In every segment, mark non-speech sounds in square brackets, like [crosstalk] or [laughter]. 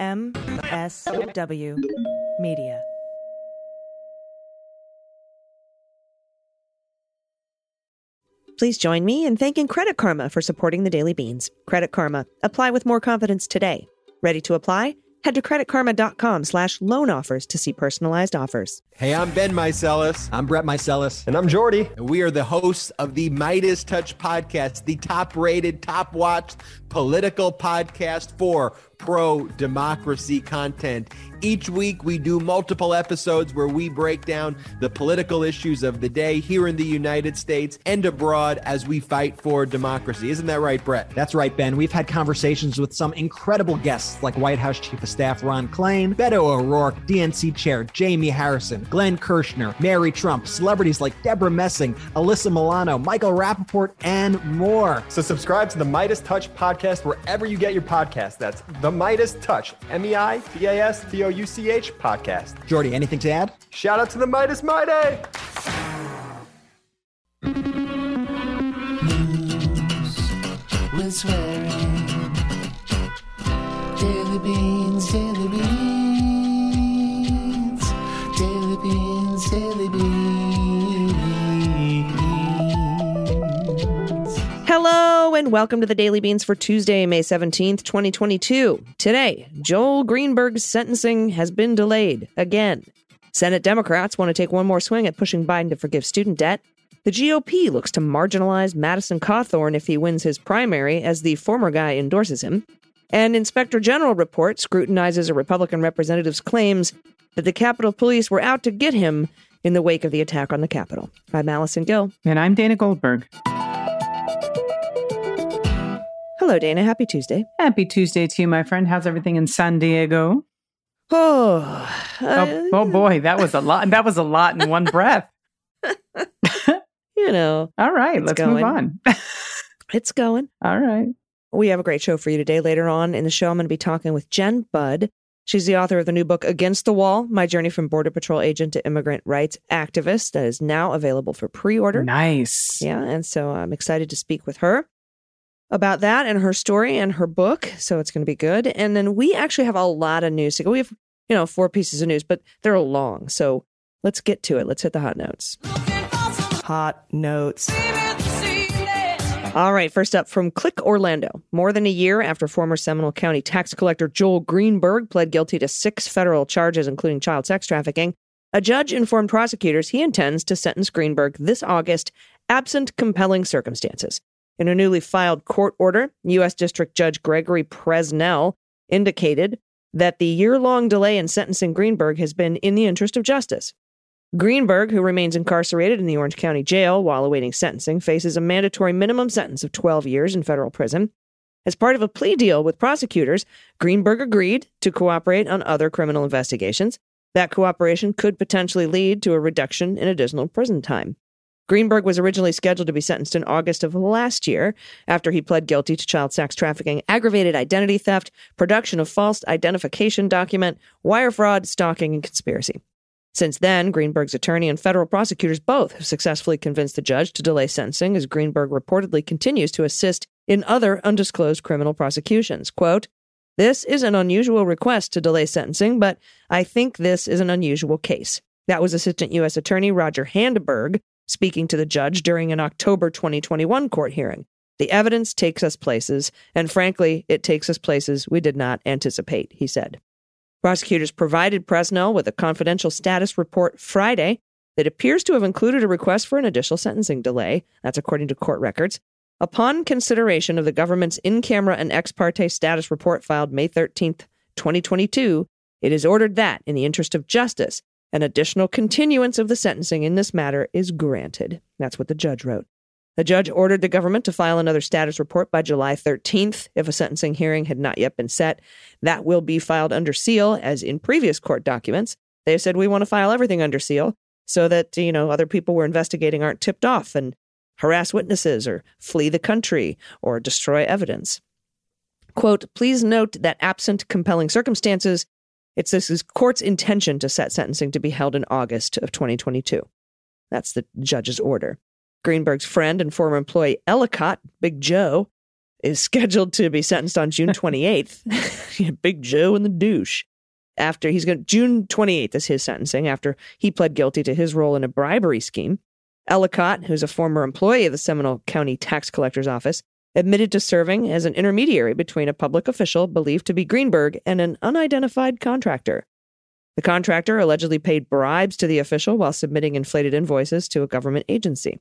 MSW Media. Please join me in thanking Credit Karma for supporting the Daily Beans. Credit Karma. Apply with more confidence today. Ready to apply? Head to creditkarma.com slash loan offers to see personalized offers. Hey, I'm Ben Meiselas. I'm Brett Meiselas. And I'm Jordy. And we are the hosts of the MeidasTouch podcast, the top rated, top watched political podcast for pro democracy content. Each week, we do multiple episodes where we break down the political issues of the day here in the United States and abroad as we fight for democracy. Isn't that right, Brett? That's right, Ben. We've had conversations with some incredible guests like White House Chief of Staff Ron Klain, Beto O'Rourke, DNC Chair Jamie Harrison, Glenn Kirschner, Mary Trump, celebrities like Debra Messing, Alyssa Milano, Michael Rappaport, and more. So subscribe to the MeidasTouch podcast wherever you get your podcast. That's the MeidasTouch, M E I D A S T O U C H podcast. Jordy, anything to add? Shout out to the Meidas Mighty! with swearing. Daily beans, and welcome to the Daily Beans for Tuesday, May 17th, 2022. Today, Joel Greenberg's sentencing has been delayed again. Senate Democrats want to take one more swing at pushing Biden to forgive student debt. The GOP looks to marginalize Madison Cawthorn if he wins his primary, as the former guy endorses him. An Inspector General report scrutinizes a Republican representative's claims that the Capitol Police were out to get him in the wake of the attack on the Capitol. I'm Allison Gill. And I'm Dana Goldberg. Hello, Dana. Happy Tuesday. Happy Tuesday to you, my friend. How's everything in San Diego? [sighs] Oh, Oh, oh uh, boy, that was a lot. That was a lot in one breath. [laughs] [laughs] you know, All right, let's going. move on. [laughs] it's going. All right. We have a great show for you today. Later on in the show, I'm going to be talking with Jenn Budd. She's the author of the new book, Against the Wall My Journey from Border Patrol Agent to Immigrant Rights Activist, that is now available for pre order. Nice. Yeah, and so I'm excited to speak with her about that and her story and her book. So it's going to be good. And then we actually have a lot of news to go. We have, you know, four pieces of news, but they're long. So let's get to it. Let's hit the hot notes. Hot notes. All right, first up from Click Orlando. More than a year after former Seminole County tax collector Joel Greenberg pled guilty to six federal charges, including child sex trafficking, a judge informed prosecutors he intends to sentence Greenberg this August, absent compelling circumstances. In a newly filed court order, U.S. District Judge Gregory Presnell indicated that the year long delay in sentencing Greenberg has been in the interest of justice. Greenberg, who remains incarcerated in the Orange County Jail while awaiting sentencing, faces a mandatory minimum sentence of 12 years in federal prison. As part of a plea deal with prosecutors, Greenberg agreed to cooperate on other criminal investigations. That cooperation could potentially lead to a reduction in additional prison time. Greenberg was originally scheduled to be sentenced in August of last year after he pled guilty to child sex trafficking, aggravated identity theft, production of false identification document, wire fraud, stalking, and conspiracy. Since then, Greenberg's attorney and federal prosecutors both have successfully convinced the judge to delay sentencing as Greenberg reportedly continues to assist in other undisclosed criminal prosecutions. Quote, This is an unusual request to delay sentencing, but I think this is an unusual case. That was Assistant U.S. Attorney Roger Handberg speaking to the judge during an October 2021 court hearing. The evidence takes us places, and frankly, it takes us places we did not anticipate, he said. Prosecutors provided Presnell with a confidential status report Friday that appears to have included a request for an additional sentencing delay. That's according to court records. Upon consideration of the government's in camera and ex parte status report filed May 13, 2022, it is ordered that, in the interest of justice, an additional continuance of the sentencing in this matter is granted. That's what the judge wrote. The judge ordered the government to file another status report by July 13th if a sentencing hearing had not yet been set. That will be filed under seal, as in previous court documents. They said we want to file everything under seal so that, you know, other people we're investigating aren't tipped off and harass witnesses or flee the country or destroy evidence. Quote, please note that absent compelling circumstances, it's this court's intention to set sentencing to be held in August of 2022. That's the judge's order. Greenberg's friend and former employee Ellicott, Big Joe, is [laughs] scheduled to be sentenced on June [laughs] 28th. [laughs] Big Joe and the douche. After he's going June 28th is his sentencing after he pled guilty to his role in a bribery scheme. Ellicott, who's a former employee of the Seminole County Tax Collector's Office, admitted to serving as an intermediary between a public official believed to be Greenberg and an unidentified contractor. The contractor allegedly paid bribes to the official while submitting inflated invoices to a government agency.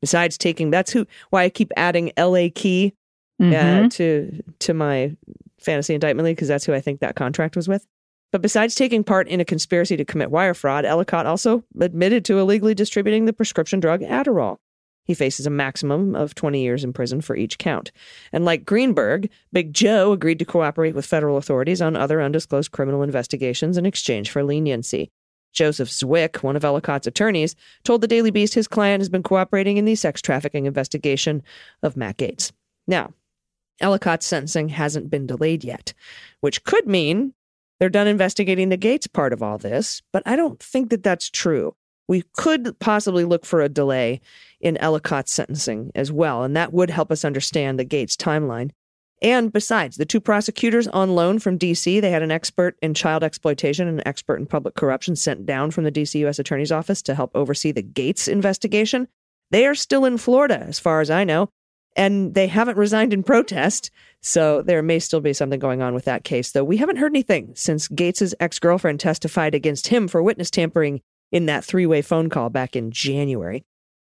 Besides taking, that's who why I keep adding L.A. Key uh, Mhm. to to my fantasy indictment league because that's who I think that contract was with. But besides taking part in a conspiracy to commit wire fraud, Ellicott also admitted to illegally distributing the prescription drug Adderall. He faces a maximum of 20 years in prison for each count. And like Greenberg, Big Joe agreed to cooperate with federal authorities on other undisclosed criminal investigations in exchange for leniency. Joseph Zwick, one of Ellicott's attorneys, told the Daily Beast his client has been cooperating in the sex trafficking investigation of Matt Gaetz. Now, Ellicott's sentencing hasn't been delayed yet, which could mean they're done investigating the Gaetz part of all this, but I don't think that that's true. We could possibly look for a delay in Ellicott's sentencing as well, and that would help us understand the Gaetz timeline. And besides, the two prosecutors on loan from DC, they had an expert in child exploitation and an expert in public corruption sent down from the DC U.S. Attorney's Office to help oversee the Gaetz investigation. They are still in Florida, as far as I know, and they haven't resigned in protest. So there may still be something going on with that case, though we haven't heard anything since Gaetz's ex girlfriend testified against him for witness tampering in that three way phone call back in January.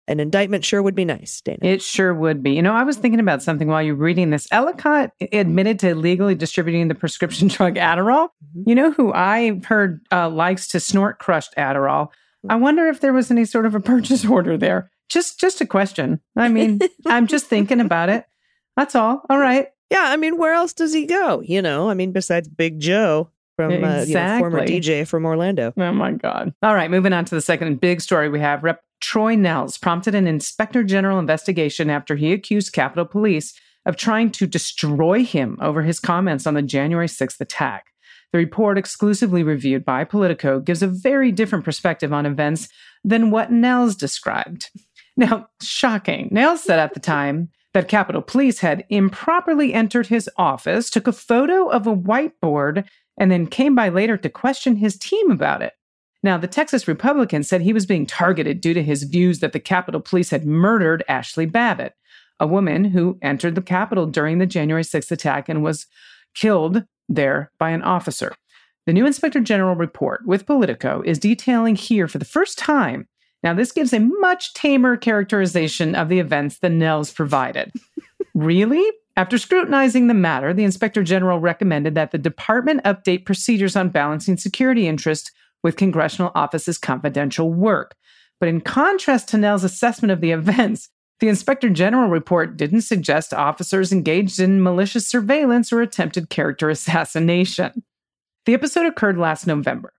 An indictment sure would be nice, Dana. It sure would be. You know, I was thinking about something while you're reading this. Ellicott admitted to illegally distributing the prescription [laughs] drug Adderall. Mhm. You know who I've heard uh, likes to snort crushed Adderall? I wonder if there was any sort of a purchase [laughs] order there. Just, just a question. I mean, [laughs] I'm just thinking about it. That's all. All right. yeah, I mean, where else does he go? You know, I mean, besides Big Joe from uh, you know, former DJ from Orlando. Oh my God. All right, moving on to the second big story we have. Rep. Troy Nehls prompted an inspector general investigation after he accused Capitol Police of trying to destroy him over his comments on the January 6th attack. The report, exclusively reviewed by Politico, gives a very different perspective on events than what Nehls described. Now, shocking. Nehls said at the time that Capitol Police had improperly entered his office, took a photo of a whiteboard, and then came by later to question his team about it. Now, the Texas Republican said he was being targeted due to his views that the Capitol Police had murdered Ashley Babbitt, a woman who entered the Capitol during the January 6th attack and was killed there by an officer. The new Inspector General report with Politico is detailing here for the first time. Now, this gives a much tamer characterization of the events than Nehls provided. [laughs] really? After scrutinizing the matter, the Inspector General recommended that the department update procedures on balancing security interests with congressional offices' confidential work. But in contrast to Nehls' assessment of the events, the Inspector General report didn't suggest officers engaged in malicious surveillance or attempted character assassination. The episode occurred last November.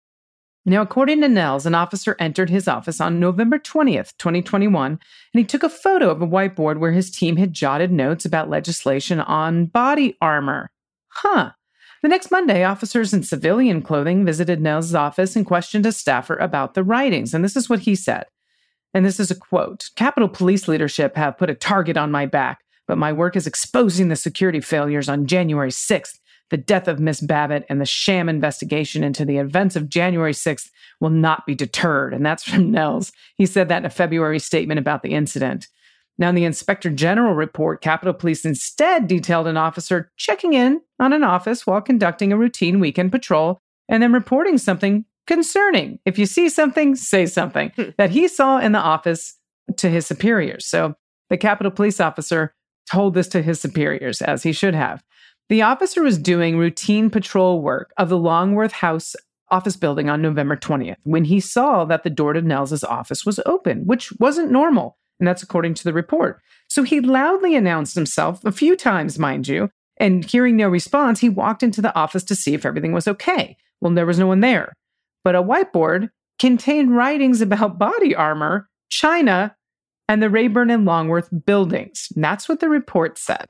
Now, according to Nehls, an officer entered his office on November 20th, 2021, and he took a photo of a whiteboard where his team had jotted notes about legislation on body armor. Huh. The next Monday, officers in civilian clothing visited Nehls' office and questioned a staffer about the writings. And this is what he said. And this is a quote Capitol Police leadership have put a target on my back, but my work is exposing the security failures on January 6th. The death of Miss Babbitt and the sham investigation into the events of January 6th will not be deterred. And that's [laughs] from Nehls. He said that in a February statement about the incident. Now, in the Inspector General report, Capitol Police instead detailed an officer checking in on an office while conducting a routine weekend patrol and then reporting something concerning. If you see something, say something hmm. that he saw in the office to his superiors. So the Capitol Police officer told this to his superiors, as he should have. The officer was doing routine patrol work of the Longworth House office building on November 20th when he saw that the door to Nehls's office was open, which wasn't normal. And that's according to the report. So he loudly announced himself a few times, mind you. And hearing no response, he walked into the office to see if everything was okay. Well, there was no one there. But a whiteboard contained writings about body armor, China, and the Rayburn and Longworth buildings. And that's what the report said.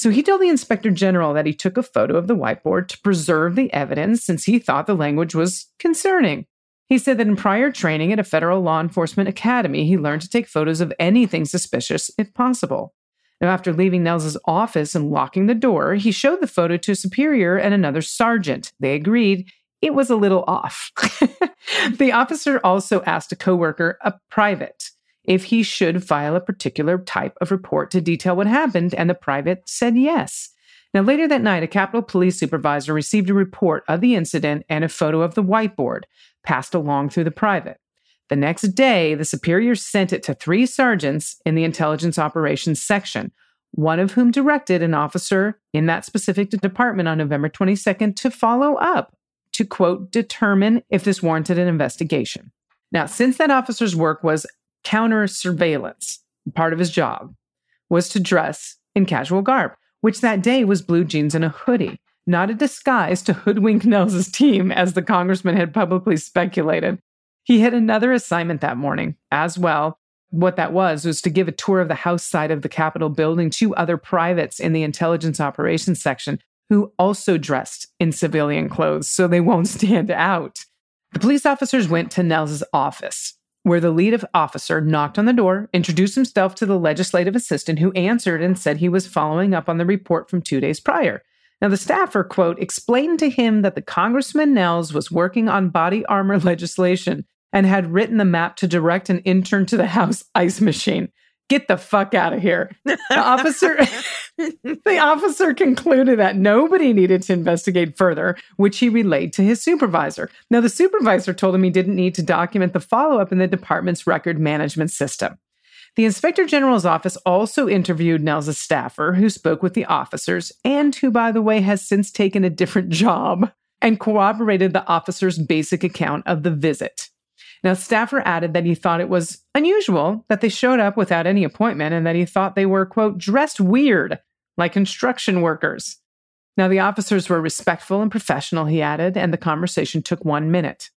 So he told the inspector general that he took a photo of the whiteboard to preserve the evidence since he thought the language was concerning. He said that in prior training at a federal law enforcement academy, he learned to take photos of anything suspicious if possible. Now, after leaving Nehls's office and locking the door, he showed the photo to a superior and another sergeant. They agreed it was a little off. [laughs] the officer also asked a coworker, a private, if he should file a particular type of report to detail what happened, and the private said yes. Now, later that night, a Capitol Police supervisor received a report of the incident and a photo of the whiteboard passed along through the private. The next day, the superior sent it to three sergeants in the intelligence operations section, one of whom directed an officer in that specific department on November 22nd to follow up to quote, determine if this warranted an investigation. Now, since that officer's work was counter surveillance, part of his job was to dress in casual garb, which that day was blue jeans and a hoodie, not a disguise to hoodwink Nehls's team, as the congressman had publicly speculated. He had another assignment that morning as well. What that was was to give a tour of the house side of the Capitol building to other privates in the intelligence operations section who also dressed in civilian clothes so they won't [laughs] stand out. The police officers went to Nehls's office, where the lead officer knocked on the door, introduced himself to the legislative assistant who answered and said he was following up on the report from two days prior. Now, the staffer, quote, explained to him that the Congressman Nehls was working on body armor [laughs] legislation and had written the map to direct an intern to the House ice machine. Get the fuck out of here. [laughs] The officer [laughs] [laughs] the officer concluded that nobody needed to investigate further, which he relayed to his supervisor. Now the supervisor told him he didn't need to document the follow-up in the department's record management system. The inspector general's office also interviewed Nehls' staffer, who spoke with the officers and who, by the way, has since taken a different [laughs] job and corroborated the officer's basic account of the visit. Now, Staffer added that he thought it was unusual that they showed up without any appointment and that he thought they were, quote, dressed weird, like construction workers. Now, the officers were respectful and professional, he added, and the conversation took one minute.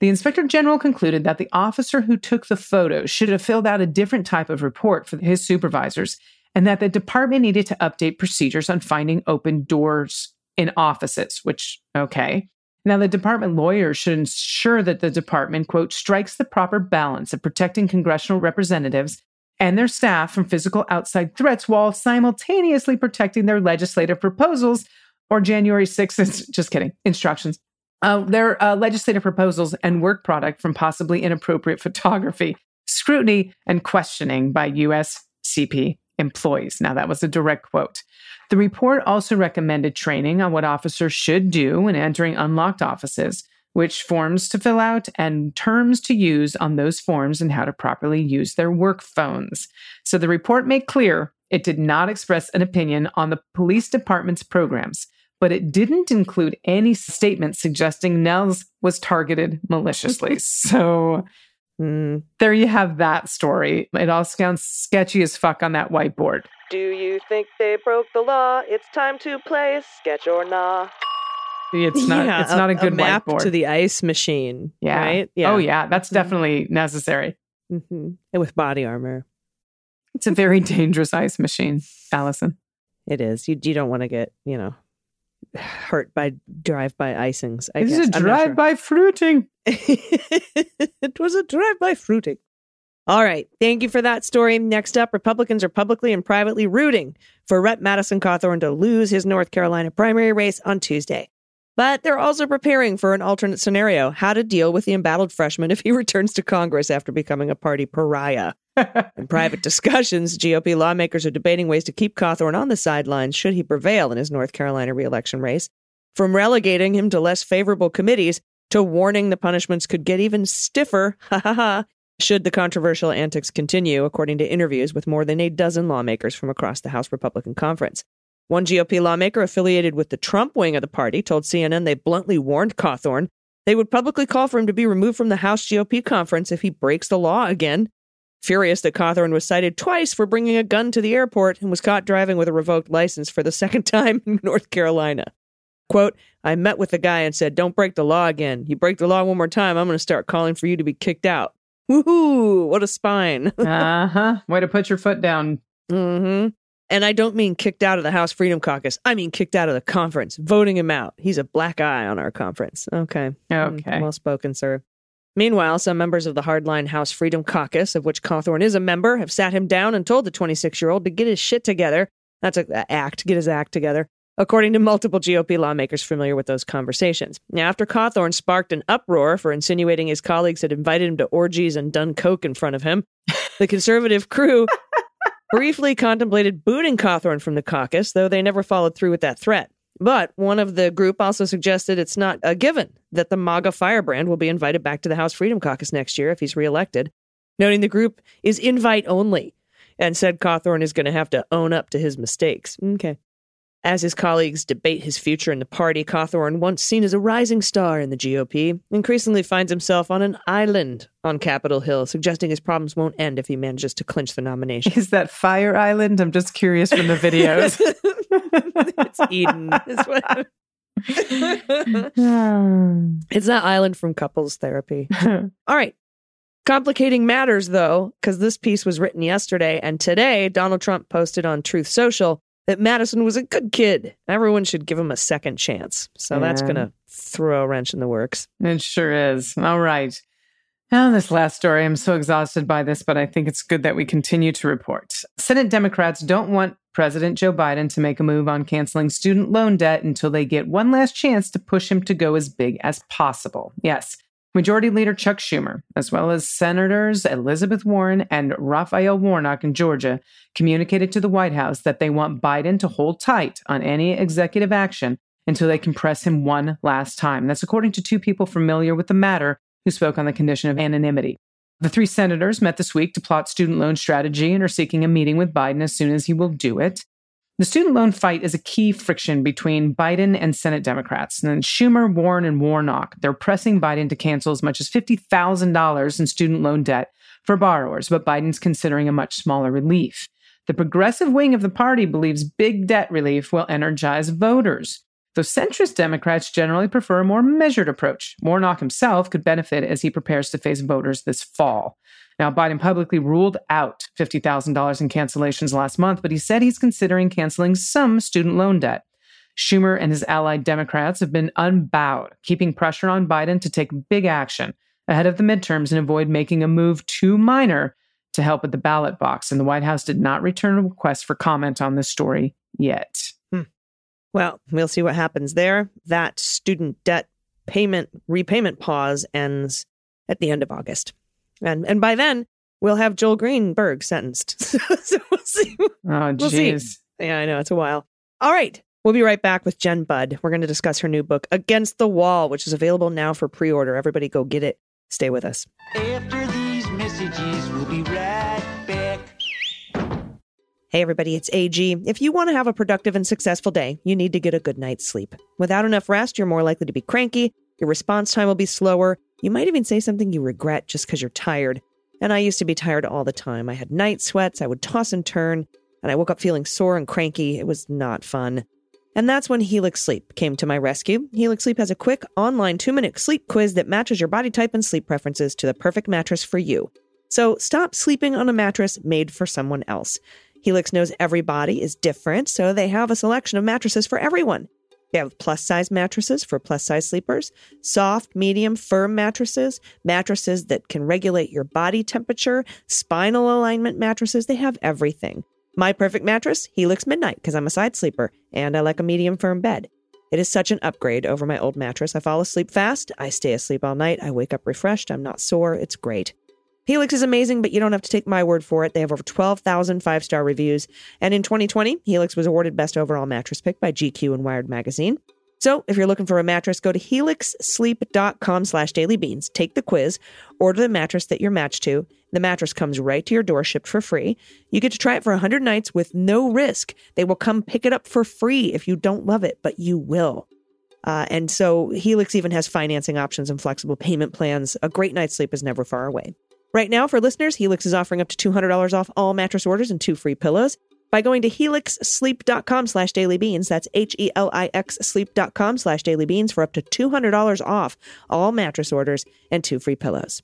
The inspector general concluded that the officer who took the photo should have filled out a different type of report for his supervisors and that the department needed to update procedures on finding open doors in offices, which, okay. Now, the department lawyers should ensure that the department, quote, strikes the proper balance of protecting congressional representatives and their staff from physical outside threats while simultaneously protecting their legislative proposals or January 6th, [laughs] just kidding, instructions, uh, their uh, legislative proposals and work product from possibly inappropriate photography, scrutiny, and questioning by USCP employees. Now, that was a direct quote. The report also recommended training on what officers should do when entering unlocked offices, which forms to fill out, and terms to use on those forms and how to properly use their work phones. So the report made clear it did not express an opinion on the police department's programs, but it didn't include any statement suggesting Nehls was targeted maliciously. [laughs] so Mm. there you have that story. It all sounds sketchy as fuck on that whiteboard. Do you think they broke the law? It's time to play sketch or nah. It's not. Yeah, it's not a good map whiteboard. to the ice machine. yeah. Right? Oh yeah, that's Mhm. definitely necessary. hmm And with body armor. It's a very dangerous ice machine, Allison. It is. You you don't want to get, you know, hurt by drive by icings. I is a I'm not sure. drive-by fruiting. [laughs] it was a drive by fruiting. All right. Thank you for that story. Next up, Republicans are publicly and privately rooting for Rep. Madison Cawthorn to lose his North Carolina primary race on Tuesday. But they're also preparing for an alternate scenario how to deal with the embattled freshman if he [laughs] returns to Congress after becoming a party pariah. [laughs] In private discussions, GOP lawmakers are debating ways to keep Cawthorn on the sidelines should he prevail in his North Carolina reelection race, from relegating him to less favorable committees to warning the punishments could get even stiffer, [laughs] ha ha ha, should the controversial antics continue, according to interviews with more than a dozen lawmakers from across the House Republican Conference. One GOP lawmaker affiliated with the Trump wing of the party told CNN they bluntly warned Cawthorn they would publicly call for him to be removed from the House GOP conference if he breaks the law again. Furious that Cawthorn was cited twice for bringing a gun to the airport and was caught driving with a revoked license for the [laughs] second time in North Carolina. Quote, I met with the guy and said, Don't break the law again. You break the law one more time, I'm going to start calling for you to be kicked out. Woohoo! What a spine. [laughs] uh huh. Way to put your foot down. hmm And I don't mean kicked out of the House Freedom Caucus. I mean kicked out of the conference, voting him out. He's a black eye on our conference. Okay. Mm, okay. Well spoken, sir. Meanwhile, some members of the hardline House Freedom Caucus, of which Cawthorn is a member, have sat him down and told the 26 year old to get his shit together. That's a, a act, get his act together, according to multiple GOP lawmakers familiar with those conversations. Now, after Cawthorn sparked an uproar for insinuating his colleagues had invited him to orgies and done coke in front of him, the conservative crew [laughs] briefly contemplated booting Cawthorn from the caucus, though they never followed through with that threat. But one of the group also suggested it's not a given that the MAGA firebrand will be invited back to the House Freedom Caucus next year if he's reelected, noting the group is invite only and said Cawthorn is going to have to own up to his mistakes. Okay. As his colleagues debate his future in the party, Cawthorn, once seen as a rising star in the GOP, increasingly finds himself on an island on Capitol Hill, suggesting his problems won't end if he manages to clinch the nomination. Is that Fire Island? I'm just curious from the videos. [laughs] it's Eden. [laughs] [sighs] It's, that island from couples therapy. All right. Complicating matters, though, because this piece was written yesterday, and today Donald Trump posted on Truth Social that Madison was a good kid. Everyone should give him a second chance. So that's going to throw a wrench in the works. It sure is. All right. Now, this last story, I'm so exhausted by this, but I think it's good that we continue to report. Senate Democrats don't want President Joe Biden to make a move on canceling student loan debt until they get one last chance to push him to go as big as possible. Yes. Majority Leader Chuck Schumer, as well as Senators Elizabeth Warren and Raphael Warnock in Georgia, communicated to the White House that they want Biden to hold tight on any executive action until they can press him one last time. That's according to two people familiar with the matter who spoke on the condition of anonymity. The three senators met this week to plot student loan strategy and are seeking a meeting with Biden as soon as he will do it. The student loan fight is a key friction between Biden and Senate Democrats. And then Schumer, Warren, and Warnock, they're pressing Biden to cancel as much as $50,000 in student loan debt for borrowers, but Biden's considering a much smaller relief. The progressive wing of the party believes big debt relief will energize voters. Though centrist Democrats generally prefer a more measured approach, Warnock himself could benefit as he prepares to face voters this fall. Now, Biden publicly ruled out $50,000 in cancellations last month, but he said he's considering canceling some student loan debt. Schumer and his allied Democrats have been unbowed, keeping pressure on Biden to take big action ahead of the midterms and avoid making a move too minor to help at the ballot box. And the White House did not return a request for comment on this story yet. Hmm. Well, we'll see what happens there. That student debt payment repayment pause ends at the end of August. And and by then we'll have Joel Greenberg sentenced. [laughs] so we'll see. Oh, We'll see. jeez. Yeah, I know it's a while. All right. We'll be right back with Jenn Budd. We're going to discuss her new book, Against the Wall, which is available now for pre order. Everybody go get it. Stay with us. After these messages, we'll be right back. Hey, everybody, it's AG. If you want to have a productive and successful day, you need to get a good night's sleep. Without enough rest, you're more likely to be cranky, your response time will be slower, you might even say something you regret just because you're tired. And I used to be tired all the time. I had night sweats, I would toss and turn, and I woke up feeling sore and cranky. It was not fun. And that's when Helix Sleep came to my rescue. Helix Sleep has a quick online two minute sleep quiz that matches your body type and sleep preferences to the perfect mattress for you. So stop sleeping on a mattress made for someone else. Helix knows every body is different, so they have a selection of mattresses for everyone. They have plus size mattresses for plus size sleepers, soft, medium, firm mattresses, mattresses that can regulate your body temperature, spinal alignment mattresses. They have everything. My perfect mattress, Helix Midnight, because I'm a side sleeper and I like a medium firm bed. It is such an upgrade over my old mattress. I fall asleep fast. I stay asleep all night. I wake up refreshed. I'm not sore. It's great. Helix is amazing, but you don't have to take my word for it. They have over 12,000 five star reviews. And in 2020, Helix was awarded Best Overall Mattress Pick by GQ and Wired Magazine. So if you're looking for a mattress, go to helixsleep.com slash dailybeans. Take the quiz, order the mattress that you're matched to. The mattress comes right to your door, shipped for free. You get to try it for 100 nights with no risk. They will come pick it up for free if you don't love it, but you will. Uh, and so Helix even has financing options and flexible payment plans. A great night's sleep is never far away. Right now, for listeners, Helix is offering up to $200 off all mattress orders and two free pillows by going to helixsleep.com slash dailybeans. That's H-E-L-I-X sleep.com slash dailybeans for up to $200 off all mattress orders and two free pillows.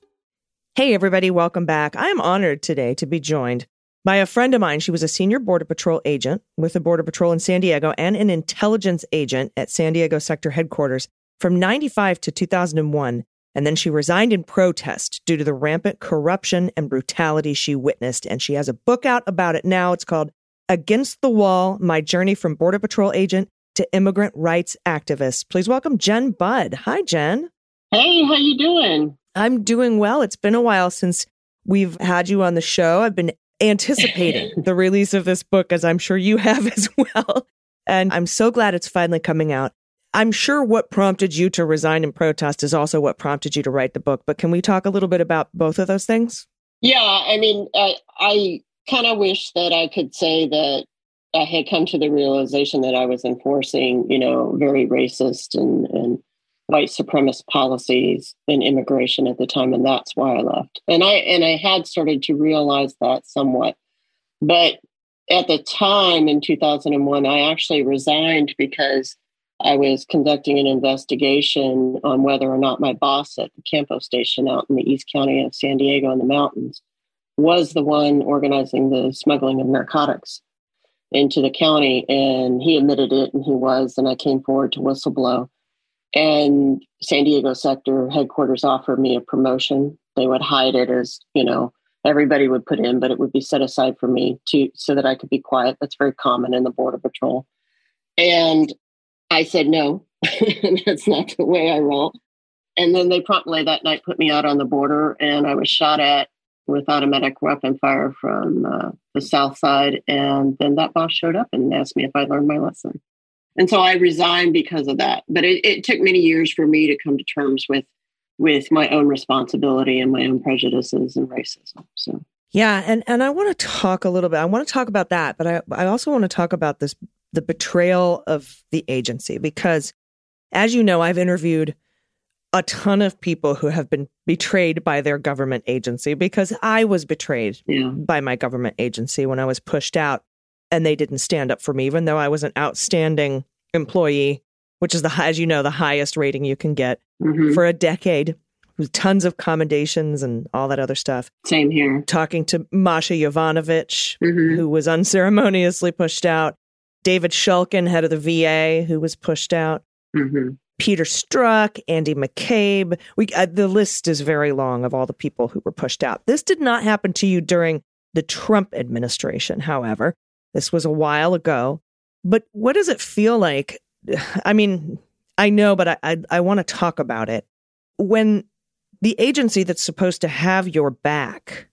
Hey, everybody, welcome back. I am honored today to be joined by a friend of mine. She was a senior Border Patrol agent with the Border Patrol in San Diego and an intelligence agent at San Diego Sector Headquarters from 95 to 2001. And then she resigned in protest due to the rampant corruption and brutality she witnessed. And she has a book out about it now. It's called Against the Wall My Journey from Border Patrol Agent to Immigrant Rights Activist. Please welcome Jenn Budd. Hi, Jenn. Hey, how you doing? I'm doing well. It's been a while since we've had you on the show. I've been anticipating [laughs] the release of this book, as I'm sure you have [laughs] as well. And I'm so glad it's finally coming out. I'm sure what prompted you to resign in protest is also what prompted you to write the book. But can we talk a little bit about both of those things? Yeah, I mean, I, I kind of wish that I could say that I had come to the realization that I was enforcing, you know, very racist and, and white supremacist policies in immigration at the time, and that's why I left. And I and I had started to realize that somewhat, but at the time in 2001, I actually resigned because I was conducting an investigation on whether or not my boss at the Campo station out in the East County of San Diego in the mountains was the one organizing the smuggling of narcotics into the county. And he admitted it, and he was. And I came forward to whistleblow. And San Diego sector headquarters offered me a promotion. They would hide it as, you know, everybody would put in, but it would be set aside for me to so that I could be quiet. That's very common in the border patrol. And I said no. [laughs] That's not the way I roll. And then they promptly that night put me out on the border, and I was shot at with automatic weapon fire from uh, the south side. And then that boss showed up and asked me if I learned my lesson. And so I resigned because of that. But it, it took many years for me to come to terms with with my own responsibility and my own prejudices and racism. So yeah, and and I want to talk a little bit. I want to talk about that, but I I also want to talk about this the betrayal of the agency because as you know, I've interviewed a ton of people who have been betrayed by their government agency because I was betrayed yeah. by my government agency when I was pushed out and they didn't stand up for me, even though I was an outstanding employee, which is the, as you know, the highest rating you can get Mhm. for a decade with tons of commendations and all that other stuff. same here. Talking to Masha Yovanovitch, Mhm. who was unceremoniously pushed out, David Shulkin, head of the VA, who was pushed out. hmm Peter Strzok, Andy McCabe. We uh, the list is very long of all the people who were pushed out. This did not happen to you during the Trump administration, however. This was a while ago. But what does it feel like? [sighs] I mean, I know, but I I, I want to talk about it. When the agency that's supposed to have your back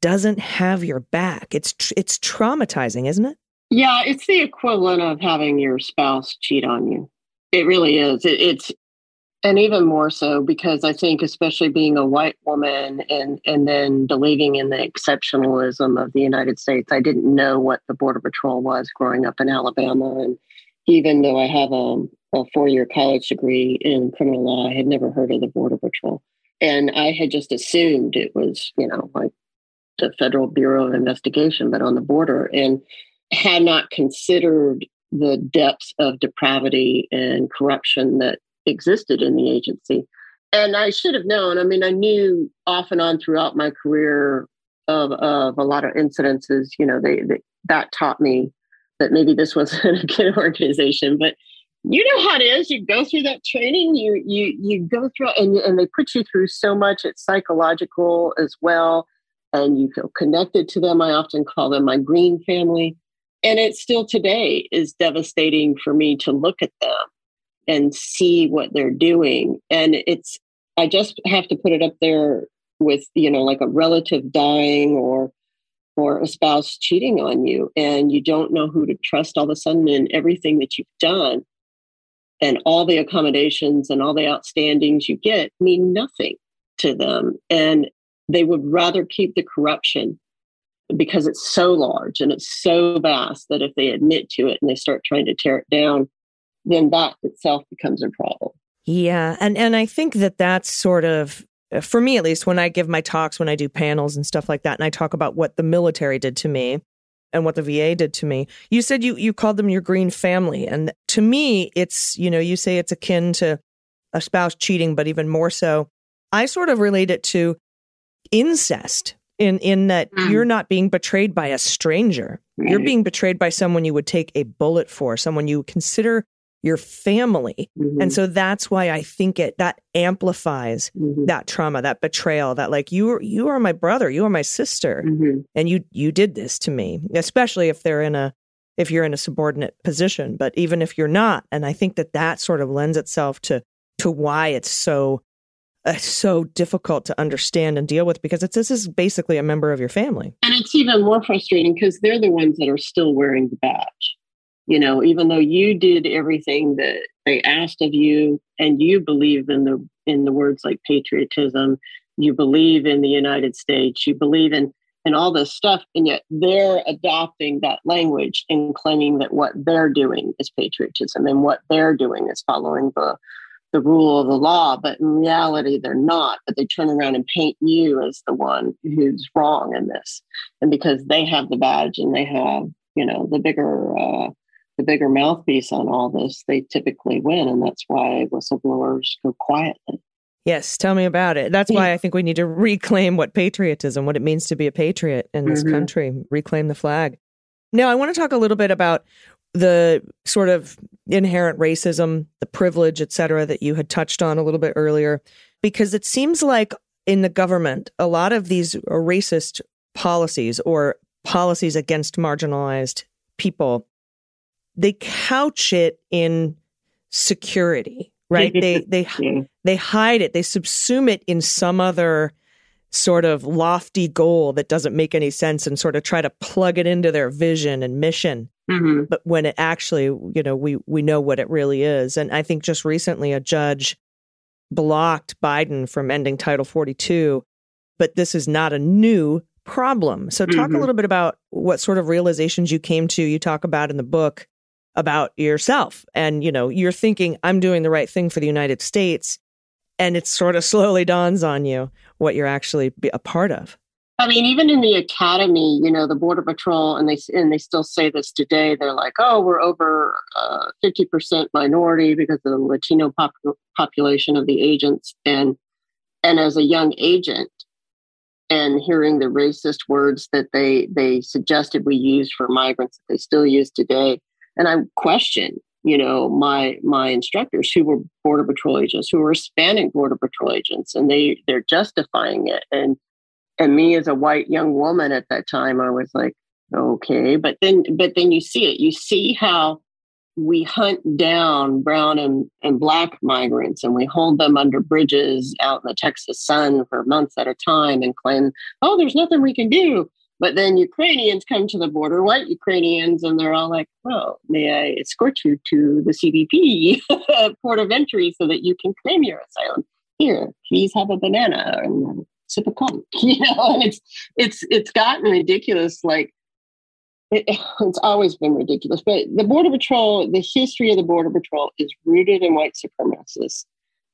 doesn't have your back, it's tr- it's traumatizing, isn't it? Yeah, it's the equivalent of having your spouse cheat on you. It really is. It, it's and even more so because I think, especially being a white woman and and then believing in the exceptionalism of the United States, I didn't know what the Border Patrol was growing up in Alabama, and even though I have a, a four year college degree in criminal law, I had never heard of the Border Patrol, and I had just assumed it was, you know, like the Federal Bureau of Investigation, but on the border, and had not considered the depths of depravity and corruption that existed in the agency. And I should have known. I mean, I knew off and on throughout my career of, of a lot of incidences. You know, they, they that taught me that maybe this wasn't [laughs] a good organization. But you know how it is. You go through that training. You you you go through, and and they put you through so much. It's psychological as well, and you feel connected to them. I often call them my green family and it still today is devastating for me to look at them and see what they're doing and it's i just have to put it up there with you know like a relative dying or or a spouse cheating on you and you don't know who to trust all of a sudden in everything that you've done and all the accommodations and all the outstandings you get mean nothing to them and they would rather keep the corruption because it's so large and it's so vast that if they admit to it and they start trying to tear it down, then that itself becomes a problem. Yeah, and and I think that that's sort of for me at least when I give my talks, when I do panels and stuff like that, and I talk about what the military did to me and what the VA did to me. You said you you called them your green family, and to me, it's you know you say it's akin to a spouse cheating, but even more so, I sort of relate it to incest in in that Mm. you're not being betrayed by a stranger. You're being betrayed by someone you would take a bullet for, someone you consider your family. Mhm. And so that's why I think it that amplifies Mhm. that trauma, that betrayal, that like you are you are my brother, you are my sister, Mhm. and you you did this to me. Especially if they're in a if you're in a subordinate position, but even if you're not, and I think that that sort of lends itself to to why it's so uh, so difficult to understand and deal with because it's this is basically a member of your family. And it's even more frustrating because they're the ones that are still wearing the badge. You know, even though you did everything that they asked of you and you believe in the in the words like patriotism, you believe in the United States, you believe in in all this stuff, and yet they're adopting that language and claiming that what they're doing is patriotism and what they're doing is following the the rule of the law, but in reality, they're not. But they turn around and paint you as the one who's wrong in this, and because they have the badge and they have, you know, the bigger, uh, the bigger mouthpiece on all this, they typically win, and that's why whistleblowers go quietly. Yes, tell me about it. That's why I think we need to reclaim what patriotism, what it means to be a patriot in this Mhm. country, reclaim the flag. Now, I want to talk a little bit about the sort of inherent racism, the privilege, et cetera, that you had touched on a little bit earlier, because it seems like in the government, a lot of these racist policies or policies against marginalized people, they couch it in security, right? they [laughs] they they hide it, they subsume it in some other sort of lofty goal that doesn't make any sense and sort of try to plug it into their vision and mission Mhm. but when it actually you know we we know what it really is and i think just recently a judge blocked biden from ending title 42 but this is not a new problem so talk a Mhm. little bit about what sort of realizations you came to you talk about in the book about yourself and you know you're thinking i'm doing the right thing for the united states and it sort of [laughs] slowly dawns on you what you're actually a part of I mean, even in the academy, you know, the border patrol, and they and they still say this today. They're like, "Oh, we're over uh, fifty percent minority because of the Latino pop- population of the agents." And and as a young agent, and hearing the racist words that they they suggested we use for migrants that they still use today, and I question, you know, my my instructors who were border patrol agents, who were Hispanic border patrol agents, and they they're justifying it. And and me as a white young woman at that time i was like okay. But then but then you see it. You see how we hunt down brown and, and black migrants and we hold them under bridges out in the texas sun for months at a time and claim oh there's nothing we can do but then ukrainians come to the border white ukrainians and they're all like well, may i escort you to the cbp [laughs] port of entry so that you can claim your asylum? Here please have a banana and sip of coke. [laughs] You know and it's it's it's gotten ridiculous like it, [laughs] it's always been ridiculous but the border patrol the history of the border patrol is rooted in white supremacists.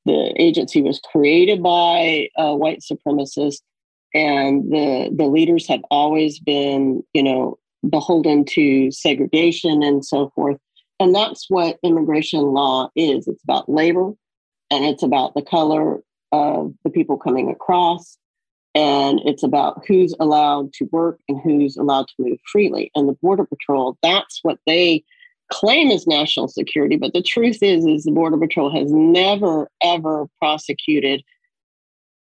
The agency was created by uh, white supremacists and the the leaders have always been you know beholden to segregation and so forth. And that's what immigration law is. It's about labor and it's about the color of the people coming across. And it's about who's allowed to work and who's allowed to move freely. And the border patrol that's what they claim is national security. But the truth is is the border patrol has never ever prosecuted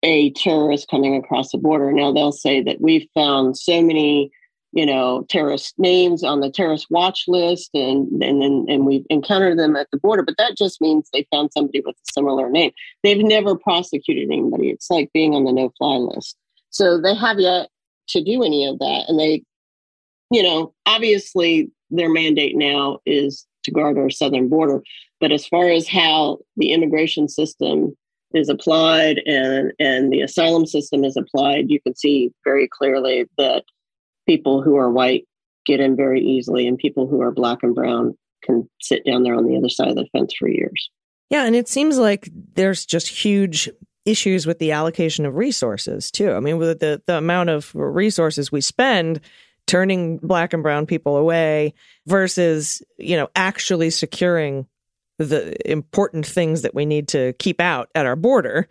a terrorist coming across the border. Now they'll say that we've found so many you know terrorist names on the terrorist watch list and and and, and we've encountered them at the border but that just means they found somebody with a similar name. They've never prosecuted anybody. It's like being on the no fly list. So they have yet to do any of that. And they you know obviously their mandate now is to guard our southern border. But as far as how the immigration system is applied and and the asylum system is applied you can see very clearly that people who are white get in very easily and people who are black and brown can sit down there on the other side of the fence for years Yeah, and it seems like there's just huge issues with the allocation of resources too. I mean, with the the amount of resources we spend turning black and brown people away versus, you know, actually securing the important things that we need to keep out at our border.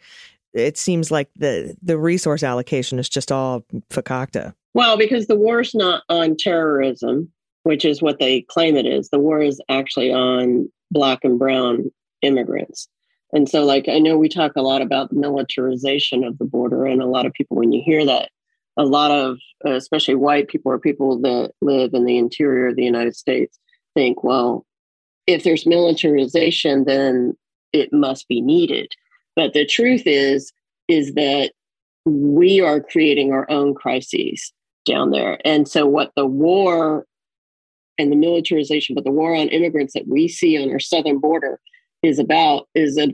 It seems like the the resource allocation is just all fakakta. Well, because the war's not on terrorism, which is what they claim it is. The war is actually on black and brown immigrants. And so, like, I know we talk a lot about militarization of the border, and a lot of people, when you hear that, a lot of, especially white people or people that live in the interior of the United States, think, well, if there's militarization, then it must be needed. But the truth is, is that we are creating our own crises down there. And so, what the war and the militarization, but the war on immigrants that we see on our southern border is about is a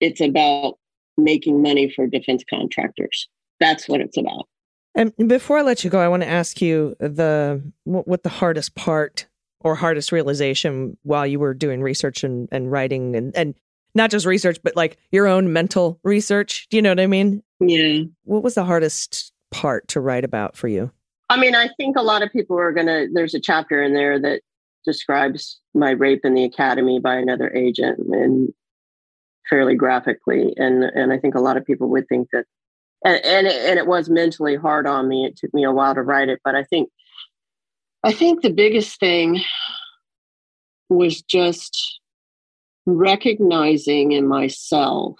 it's about making money for defense contractors. That's what it's about. And before I let you go, I want to ask you the what, what the hardest part or hardest realization while you were doing research and, and writing and, and not just research, but like your own mental research. Do you know what I mean? Yeah. What was the hardest part to write about for you? I mean, I think a lot of people are going to, there's a chapter in there that describes my rape in the academy by another agent and fairly graphically. And, and I think a lot of people would think that, and, and, it, and it was mentally hard on me. It took me a while to write it, but I think, I think the biggest thing was just recognizing in myself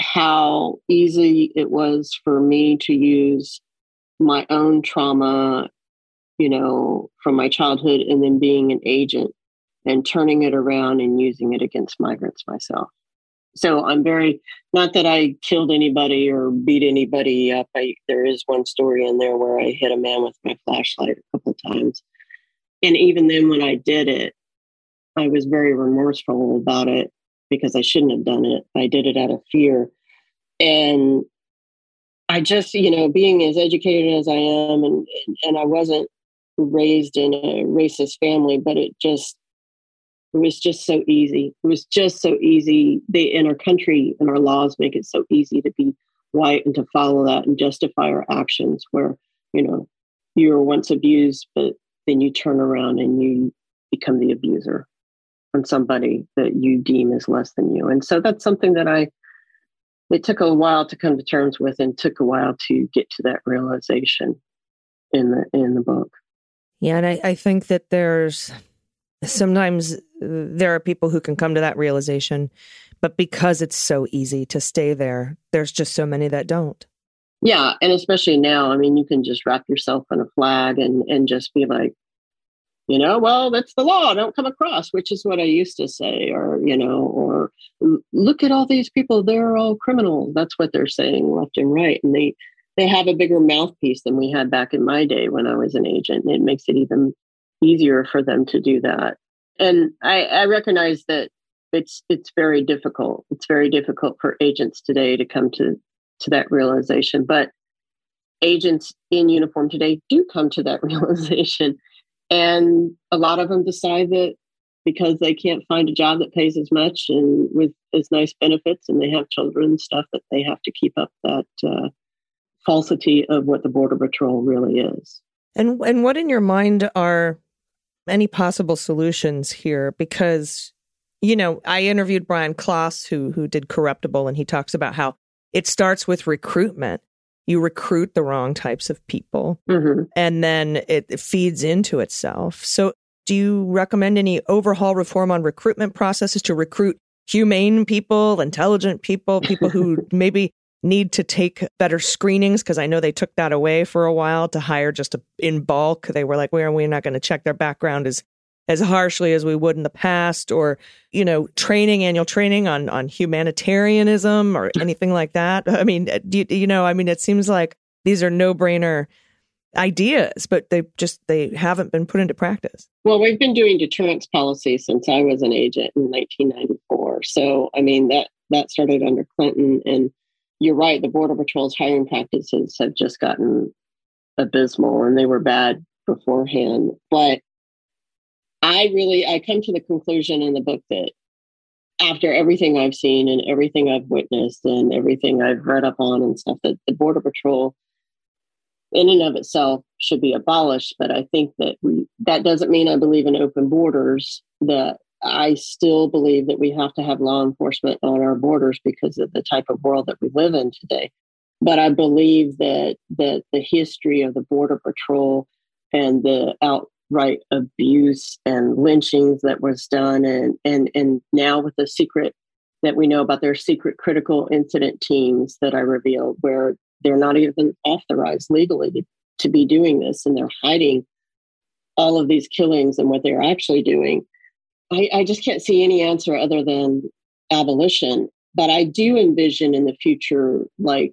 how easy it was for me to use my own trauma, you know, from my childhood and then being an agent and turning it around and using it against migrants myself. So I'm very not that I killed anybody or beat anybody up. I there is one story in there where I hit a man with my flashlight a couple of times. And even then when I did it, I was very remorseful about it because I shouldn't have done it. I did it out of fear. And I just, you know, being as educated as I am, and and I wasn't raised in a racist family, but it just it was just so easy. It was just so easy. They in our country and our laws make it so easy to be white and to follow that and justify our actions where, you know, you were once abused, but then you turn around and you become the abuser on somebody that you deem is less than you. And so that's something that I it took a while to come to terms with and took a while to get to that realization in the in the book. Yeah, and I, I think that there's sometimes uh, there are people who can come to that realization, but because it's so easy to stay there, there's just so many that don't. Yeah, and especially now, I mean, you can just wrap yourself in a flag and and just be like, you know, well, that's the law. Don't come across, which is what I used to say, or, you know, or look at all these people. They're all criminals. That's what they're saying left and right. And they, they have a bigger mouthpiece than we had back in my day when I was an agent. It makes it even easier for them to do that. And I, I recognize that it's, it's very difficult. It's very difficult for agents today to come to, to that realization. But agents in uniform today do come to that [laughs] realization and a lot of them decide that because they can't find a job that pays as much and with as nice benefits and they have children and stuff that they have to keep up that uh, falsity of what the border patrol really is and and what in your mind are any possible solutions here because you know i interviewed brian klaas who who did corruptible and he talks about how it starts with recruitment you recruit the wrong types of people mm-hmm. and then it feeds into itself. So, do you recommend any overhaul reform on recruitment processes to recruit humane people, intelligent people, people who [laughs] maybe need to take better screenings? Because I know they took that away for a while to hire just a, in bulk. They were like, we're, we're not going to check their background as as harshly as we would in the past or you know training annual training on on humanitarianism or [laughs] anything like that i mean uh, you, you know i mean it seems like these are no-brainer ideas but they just they haven't been put into practice well we've been doing deterrence policy since i was an agent in 1994 so i mean that that started under clinton and you're right the border patrol's hiring practices have just gotten abysmal and they were bad beforehand. But I really I come to the conclusion in the book that after everything I've seen and everything I've witnessed and everything I've read up on and stuff that the border patrol in and of itself should be abolished. But I think that we that doesn't mean I believe in open borders that I still believe that we have to have law enforcement on our borders because of the type of world that we live in today but I believe that that the history of the border patrol and the outright abuse and lynchings that was done and and and now with the secret that we know about their secret critical incident teams that I revealed where they're not even authorized legally to, to be doing this and they're hiding all of these killings and what they're actually doing. I, I just can't see any answer other than abolition. But I do envision in the future like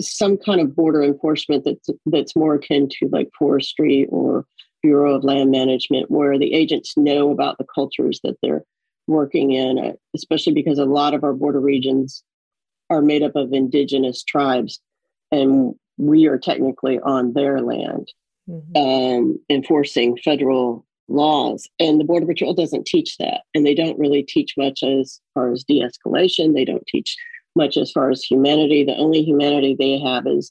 some kind of border enforcement that's that's more akin to like forestry or Bureau of Land Management, where the agents know about the cultures that they're working in, uh, especially because a lot of our border regions are made up of indigenous tribes, and we are technically on their land, mm-hmm. um, enforcing federal laws. And the Border Patrol doesn't teach that, and they don't really teach much as far as de-escalation. They don't teach much as far as humanity. The only humanity they have is,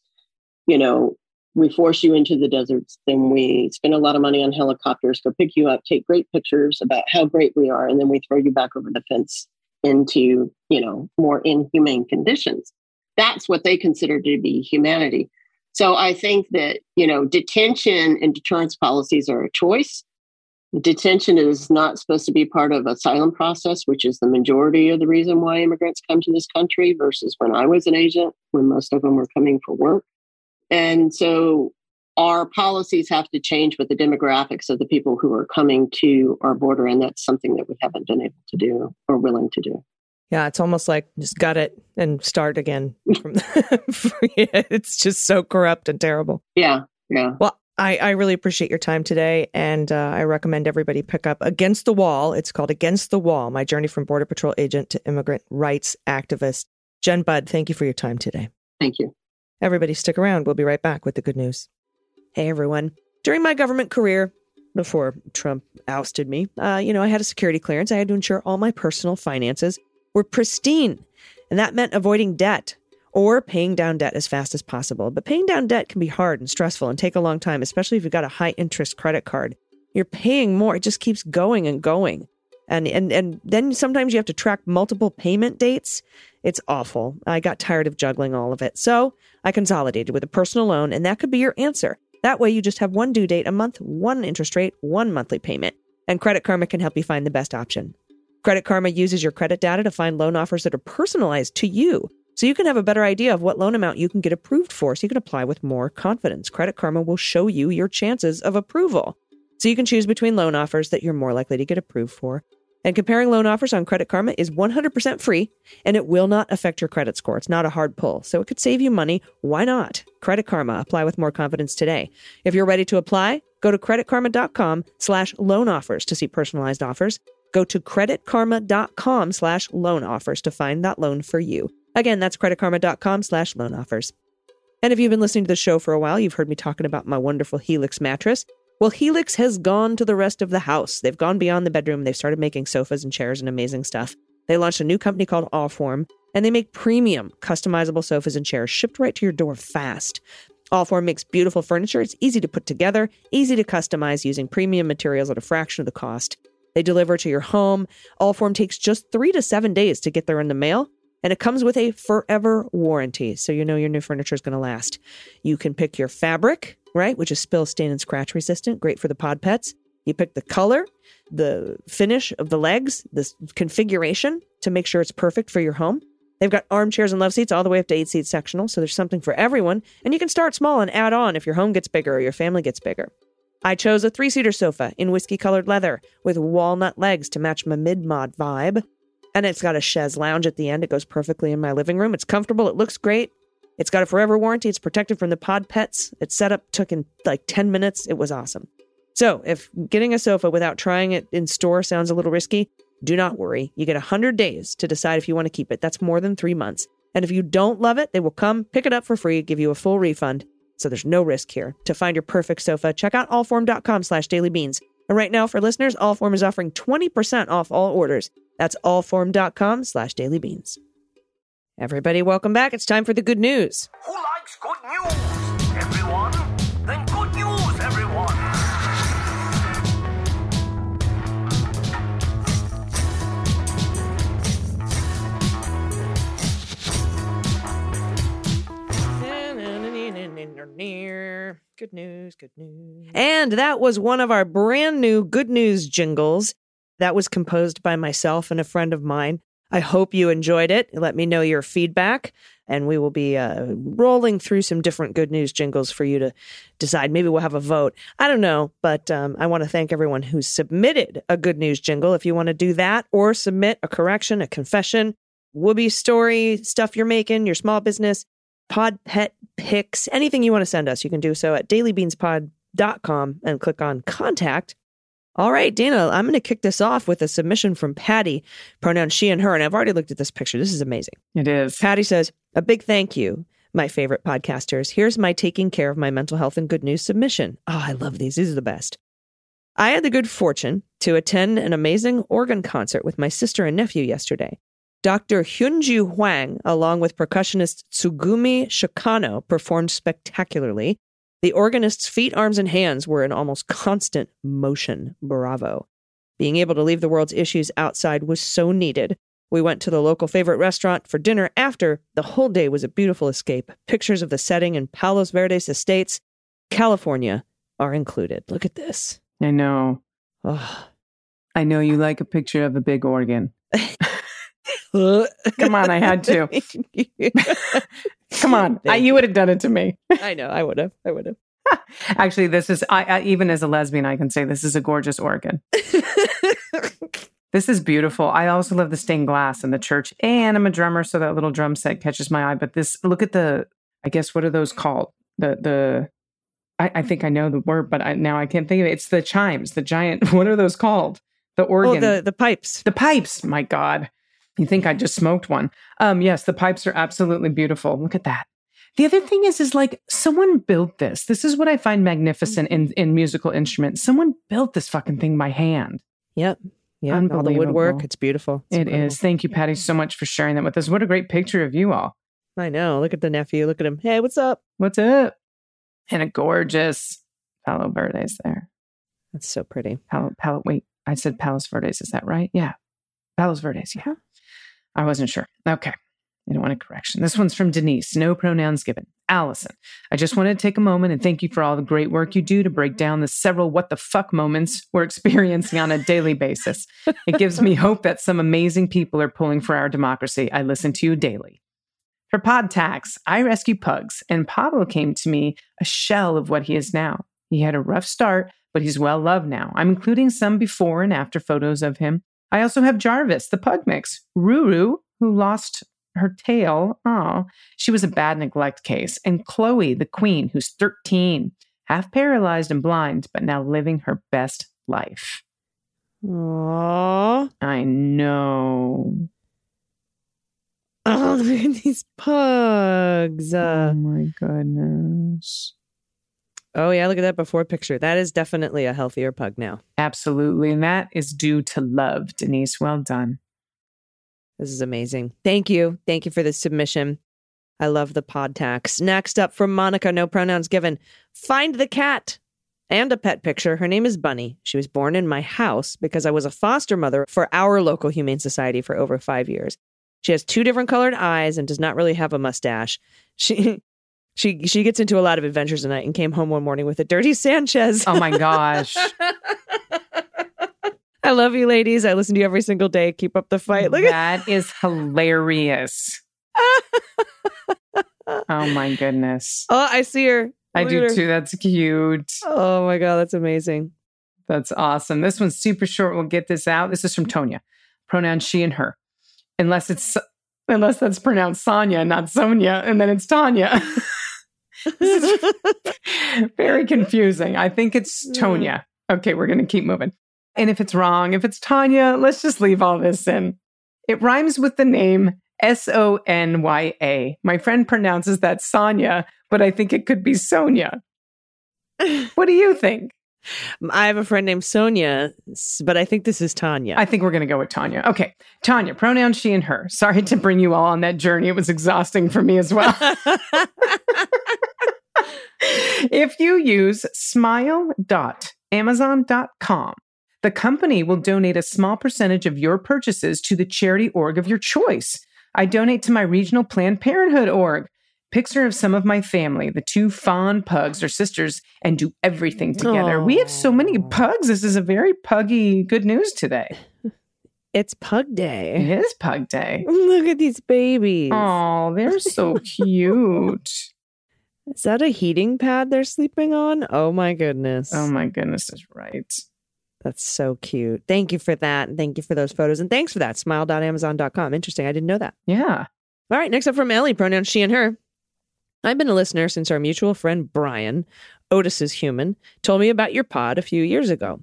you know, we force you into the deserts, then we spend a lot of money on helicopters, go pick you up, take great pictures about how great we are, and then we throw you back over the fence into, you know, more inhumane conditions. That's what they consider to be humanity. So I think that, you know, detention and deterrence policies are a choice. Detention is not supposed to be part of asylum process, which is the majority of the reason why immigrants come to this country versus when I was an agent, when most of them were coming for work. And so our policies have to change with the demographics of the people who are coming to our border. And that's something that we haven't been able to do or willing to do. Yeah, it's almost like just gut it and start again. [laughs] From [laughs] it's just so corrupt and terrible. Yeah, yeah. Well, I, I really appreciate your time today, and uh, I recommend everybody pick up Against the Wall. It's called Against the Wall My Journey from Border Patrol Agent to Immigrant Rights Activist. Jenn Budd, thank you for your time today. Thank you. Everybody stick around. We'll be right back with the good news. Hey, everyone. During my government career, before Trump ousted me, uh, you know, I had a security clearance. I had to ensure all my personal finances were pristine. And that meant avoiding debt or paying down debt as fast as possible. But paying down debt can be hard and stressful and take a long time, especially if you've got a high interest credit card. You're paying more, it just keeps going and going. And, and and then sometimes you have to track multiple payment dates. It's awful. I got tired of juggling all of it. So I consolidated with a personal loan, and that could be your answer. That way, you just have one due date a month, one interest rate, one monthly payment. And Credit Karma can help you find the best option. Credit Karma uses your credit data to find loan offers that are personalized to you. So you can have a better idea of what loan amount you can get approved for so you can apply with more confidence. Credit Karma will show you your chances of approval. So you can choose between loan offers that you're more likely to get approved for and comparing loan offers on Credit Karma is 100% free and it will not affect your credit score. It's not a hard pull, so it could save you money. Why not? Credit Karma. Apply with more confidence today. If you're ready to apply, go to creditkarma.com slash loan offers to see personalized offers. Go to creditkarma.com slash loan offers to find that loan for you. Again, that's creditkarma.com slash loan offers. And if you've been listening to the show for a while, you've heard me talking about my wonderful Helix mattress. Well, Helix has gone to the rest of the house. They've gone beyond the bedroom. They've started making sofas and chairs and amazing stuff. They launched a new company called Allform, and they make premium customizable sofas and chairs shipped right to your door fast. Allform makes beautiful furniture. It's easy to put together, easy to customize using premium materials at a fraction of the cost. They deliver to your home. Allform takes just three to seven days to get there in the mail, and it comes with a forever warranty, so you know your new furniture is going to last. You can pick your fabric, right? Which is spill, stain, and scratch resistant. Great for the pod pets. You pick the color, the finish of the legs, the configuration to make sure it's perfect for your home. They've got armchairs and love seats all the way up to eight seat sectional, so there's something for everyone. And you can start small and add on if your home gets bigger or your family gets bigger. I chose a three seater sofa in whiskey colored leather with walnut legs to match my mid mod vibe. And it's got a chaise lounge at the end. It goes perfectly in my living room. It's comfortable. It looks great. It's got a forever warranty. It's protected from the pod pets. Its setup took in like 10 minutes. It was awesome. So, if getting a sofa without trying it in store sounds a little risky, do not worry. You get 100 days to decide if you want to keep it. That's more than three months. And if you don't love it, they will come, pick it up for free, give you a full refund. So there's no risk here. To find your perfect sofa, check out allform.com slash dailybeans. And right now, for listeners, Allform is offering 20% off all orders. That's allform.com slash dailybeans. Everybody, welcome back. It's time for the good news. Who likes good news? Everyone? Then good news, everyone! Good news, good news. And that was one of our brand new good news jingles. That was composed by myself and a friend of mine. I hope you enjoyed it. Let me know your feedback, and we will be uh, rolling through some different good news jingles for you to decide. Maybe we'll have a vote. I don't know, but um, I want to thank everyone who submitted a good news jingle. If you want to do that or submit a correction, a confession, Whoopi story, stuff you're making, your small business, pod pet pics, anything you want to send us, you can do so at dailybeanspod.com and click on contact. All right, Dana, I'm going to kick this off with a submission from Patty, pronoun she and her. And I've already looked at this picture. This is amazing. It is. Patty says, A big thank you, my favorite podcasters. Here's my taking care of my mental health and good news submission. Oh, I love these. These are the best. I had the good fortune to attend an amazing organ concert with my sister and nephew yesterday. Dr. Hyunju Hwang, along with percussionist Tsugumi Shikano, performed spectacularly. The organist's feet, arms, and hands were in almost constant motion. Bravo. Being able to leave the world's issues outside was so needed. We went to the local favorite restaurant for dinner after. The whole day was a beautiful escape. Pictures of the setting in Palos Verdes Estates, California, are included. Look at this. I know. Oh. I know you like a picture of a big organ. [laughs] Come on, I had to. [laughs] [laughs] Come on, [laughs] I, you would have done it to me. I know. I would have. I would have. [laughs] Actually, this is I, I even as a lesbian, I can say this is a gorgeous organ. [laughs] This is beautiful. I also love the stained glass in the church, and I'm a drummer, so that little drum set catches my eye. But this, look at the, I guess, what are those called? The the, I, I think I know the word, but I, now I can't think of it. It's the chimes, the giant. What are those called? The oh, organ, Oh, the, the pipes. the pipes. My God, you think I just smoked one? Um, yes, the pipes are absolutely beautiful. Look at that. The other thing is, is like someone built this. This is what I find magnificent in in musical instruments. Someone built this fucking thing by hand. Yep. Yeah. All the woodwork. It's beautiful. It's It incredible. is. Thank you, Patty, so much for sharing that with us. What a great picture of you all. I know. Look at the nephew. Look at him. Hey, what's up? What's up? And a gorgeous Palo Verdes there. That's so pretty. Palo, Palo, wait, I said Palos Verdes. Is that right? Yeah. Palos Verdes. Yeah. I wasn't sure. Okay. I don't want a correction. This one's from Denise. No pronouns given. Allison. I just wanted to take a moment and thank you for all the great work you do to break down the several what the fuck moments we're experiencing on a daily basis. It gives me hope that some amazing people are pulling for our democracy. I listen to you daily. For Pod Tax, I rescue pugs, and Pablo came to me a shell of what he is now. He had a rough start, but he's well loved now. I'm including some before and after photos of him. I also have Jarvis, the pug mix, Ruru, who lost her tail. Oh, she was a bad neglect case, and Chloe, the queen, who's 13, half paralyzed and blind, but now living her best life. Aww. I know. Oh, [laughs] look at these pugs. oh Uh, my goodness. Oh, yeah. Look at that before picture. That is definitely a healthier pug now. Absolutely. And that is due to love, Denise. Well done. This is amazing. Thank you. Thank you for the submission. I love the pod tax. Next up from Monica, no pronouns given. Find the cat and a pet picture. Her name is Bunny. She was born in my house because I was a foster mother for our local humane society for over five years. She has two different colored eyes and does not really have a mustache. She [laughs] she she gets into a lot of adventures at night and came home one morning with a dirty Sanchez. Oh my gosh. [laughs] I love you, ladies. I listen to you every single day. Keep up the fight. Look at that is hilarious. [laughs] oh my goodness. Oh, I see her. I do too. That's cute. Oh my god, that's amazing. That's awesome. This one's super short. We'll get this out. This is from Tonya. Pronoun she and her. Unless it's [laughs] unless that's pronounced Sonia, not Sonia, and then it's Tanya. This [laughs] is very confusing. I think it's Tonya. Okay, we're gonna keep moving. And if it's wrong, if it's Tanya, let's just leave all this in. It rhymes with the name S O N Y A. My friend pronounces that Sonia, but I think it could be Sonia. [laughs] What do you think? I have a friend named Sonia, but I think this is Tanya. I think we're going to go with Tanya. Okay. Tanya, pronouns she and her. Sorry to bring you all on that journey. It was exhausting for me as well. [laughs] if you use smile.amazon.com, the company will donate a small percentage of your purchases to the charity org of your choice. I donate to my regional Planned Parenthood org. Picture of some of my family. The two fawn pugs are sisters and do everything together. We have so many pugs. This is a very puggy good news today. [laughs] It's Pug Day. It is Pug Day. [laughs] Look at these babies. Oh, they're so [laughs] cute. Is that a heating pad they're sleeping on? Oh my goodness. Oh my goodness, is right. That's so cute. Thank you for that. And thank you for those photos. And thanks for that. Smile.amazon.com. Interesting. I didn't know that. Yeah. All right. Next up from Ellie, pronouns she and her. I've been a listener since our mutual friend Brian, Otis's human, told me about your pod a few years ago.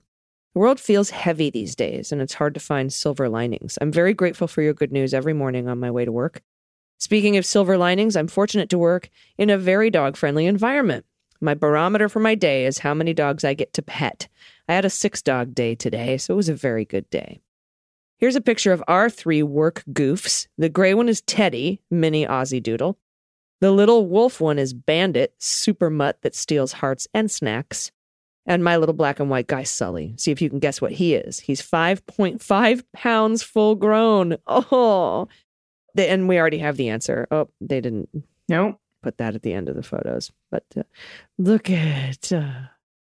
The world feels heavy these days, and it's hard to find silver linings. I'm very grateful for your good news every morning on my way to work. Speaking of silver linings, I'm fortunate to work in a very dog friendly environment. My barometer for my day is how many dogs I get to pet. I had a six dog day today, so it was a very good day. Here's a picture of our three work goofs. The gray one is Teddy, mini Aussie Doodle. The little wolf one is Bandit, super mutt that steals hearts and snacks. And my little black and white guy, Sully. See if you can guess what he is. He's 5.5 pounds full grown. Oh. They- And we already have the answer. Oh, they didn't Nope. put that at the end of the photos. But uh, look at. Uh,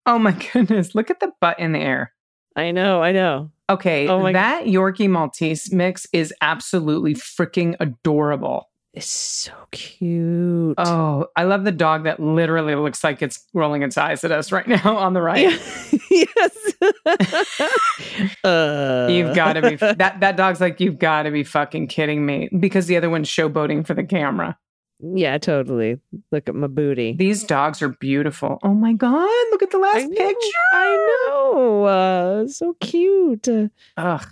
Oh my [laughs] goodness. Look at the butt in the air. I know, I know. Okay, Oh my- that Yorkie Maltese mix is absolutely freaking adorable. It's so cute. Oh, I love the dog that literally looks like it's rolling its eyes at us right [laughs] now on the right. [laughs] yes. [laughs] uh, You've got to be that that dog's like you've got to be fucking kidding me because the other one's showboating for the camera. Yeah, totally. Look at my booty. These dogs are beautiful. Oh my god, look at the last I know, picture. I know. Uh, so cute. Ugh.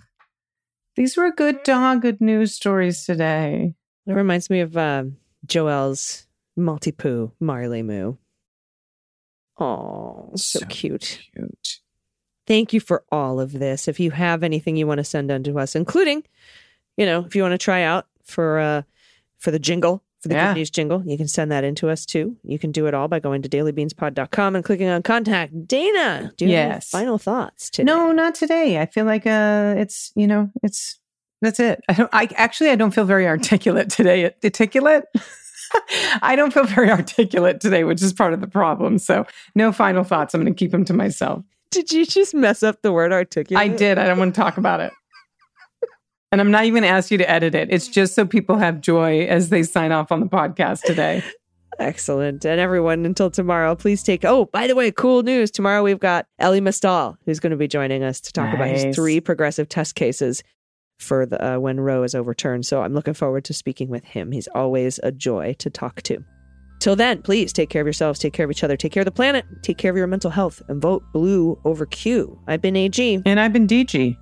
These were good dog good news stories today. It reminds me of uh, Joel's Maltipoo, Marley Moo. Oh, so, So cute. Cute. Thank you for all of this. If you have anything you want to send on to us, including, you know, if you want to try out for uh for the jingle, for the Yeah. good news jingle, you can send that in to us too. You can do it all by going to dailybeanspod.com and clicking on contact. Dana, do you have any Yes. final thoughts today? No, not today. I feel like uh it's, you know, it's that's it. I don't I actually I don't feel very articulate today. Uh, articulate? [laughs] I don't feel very articulate today, which is part of the problem. So, no final thoughts. I'm going to keep them to myself. Did you just mess up the word articulate? I did. I don't want to talk about it. And I'm not even going to ask you to edit it. It's just so people have joy as they sign off on the podcast today. Excellent. And everyone, until tomorrow, please take. Oh, by the way, cool news. Tomorrow we've got Elie Mystal, who's going to be joining us to talk about his three progressive test cases for the uh, when Roe is overturned. So I'm looking forward to speaking with him. He's always a joy to talk to. Till then, please take care of yourselves, take care of each other, take care of the planet, take care of your mental health, and vote blue over Q. I've been AG, And I've been DG.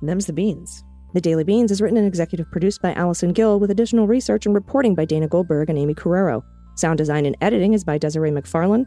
and them's the beans. The Daily Beans is written and executive produced by Allison Gill with additional research and reporting by Dana Goldberg and Aimee Carrero. Sound design and editing is by Desiree McFarlane,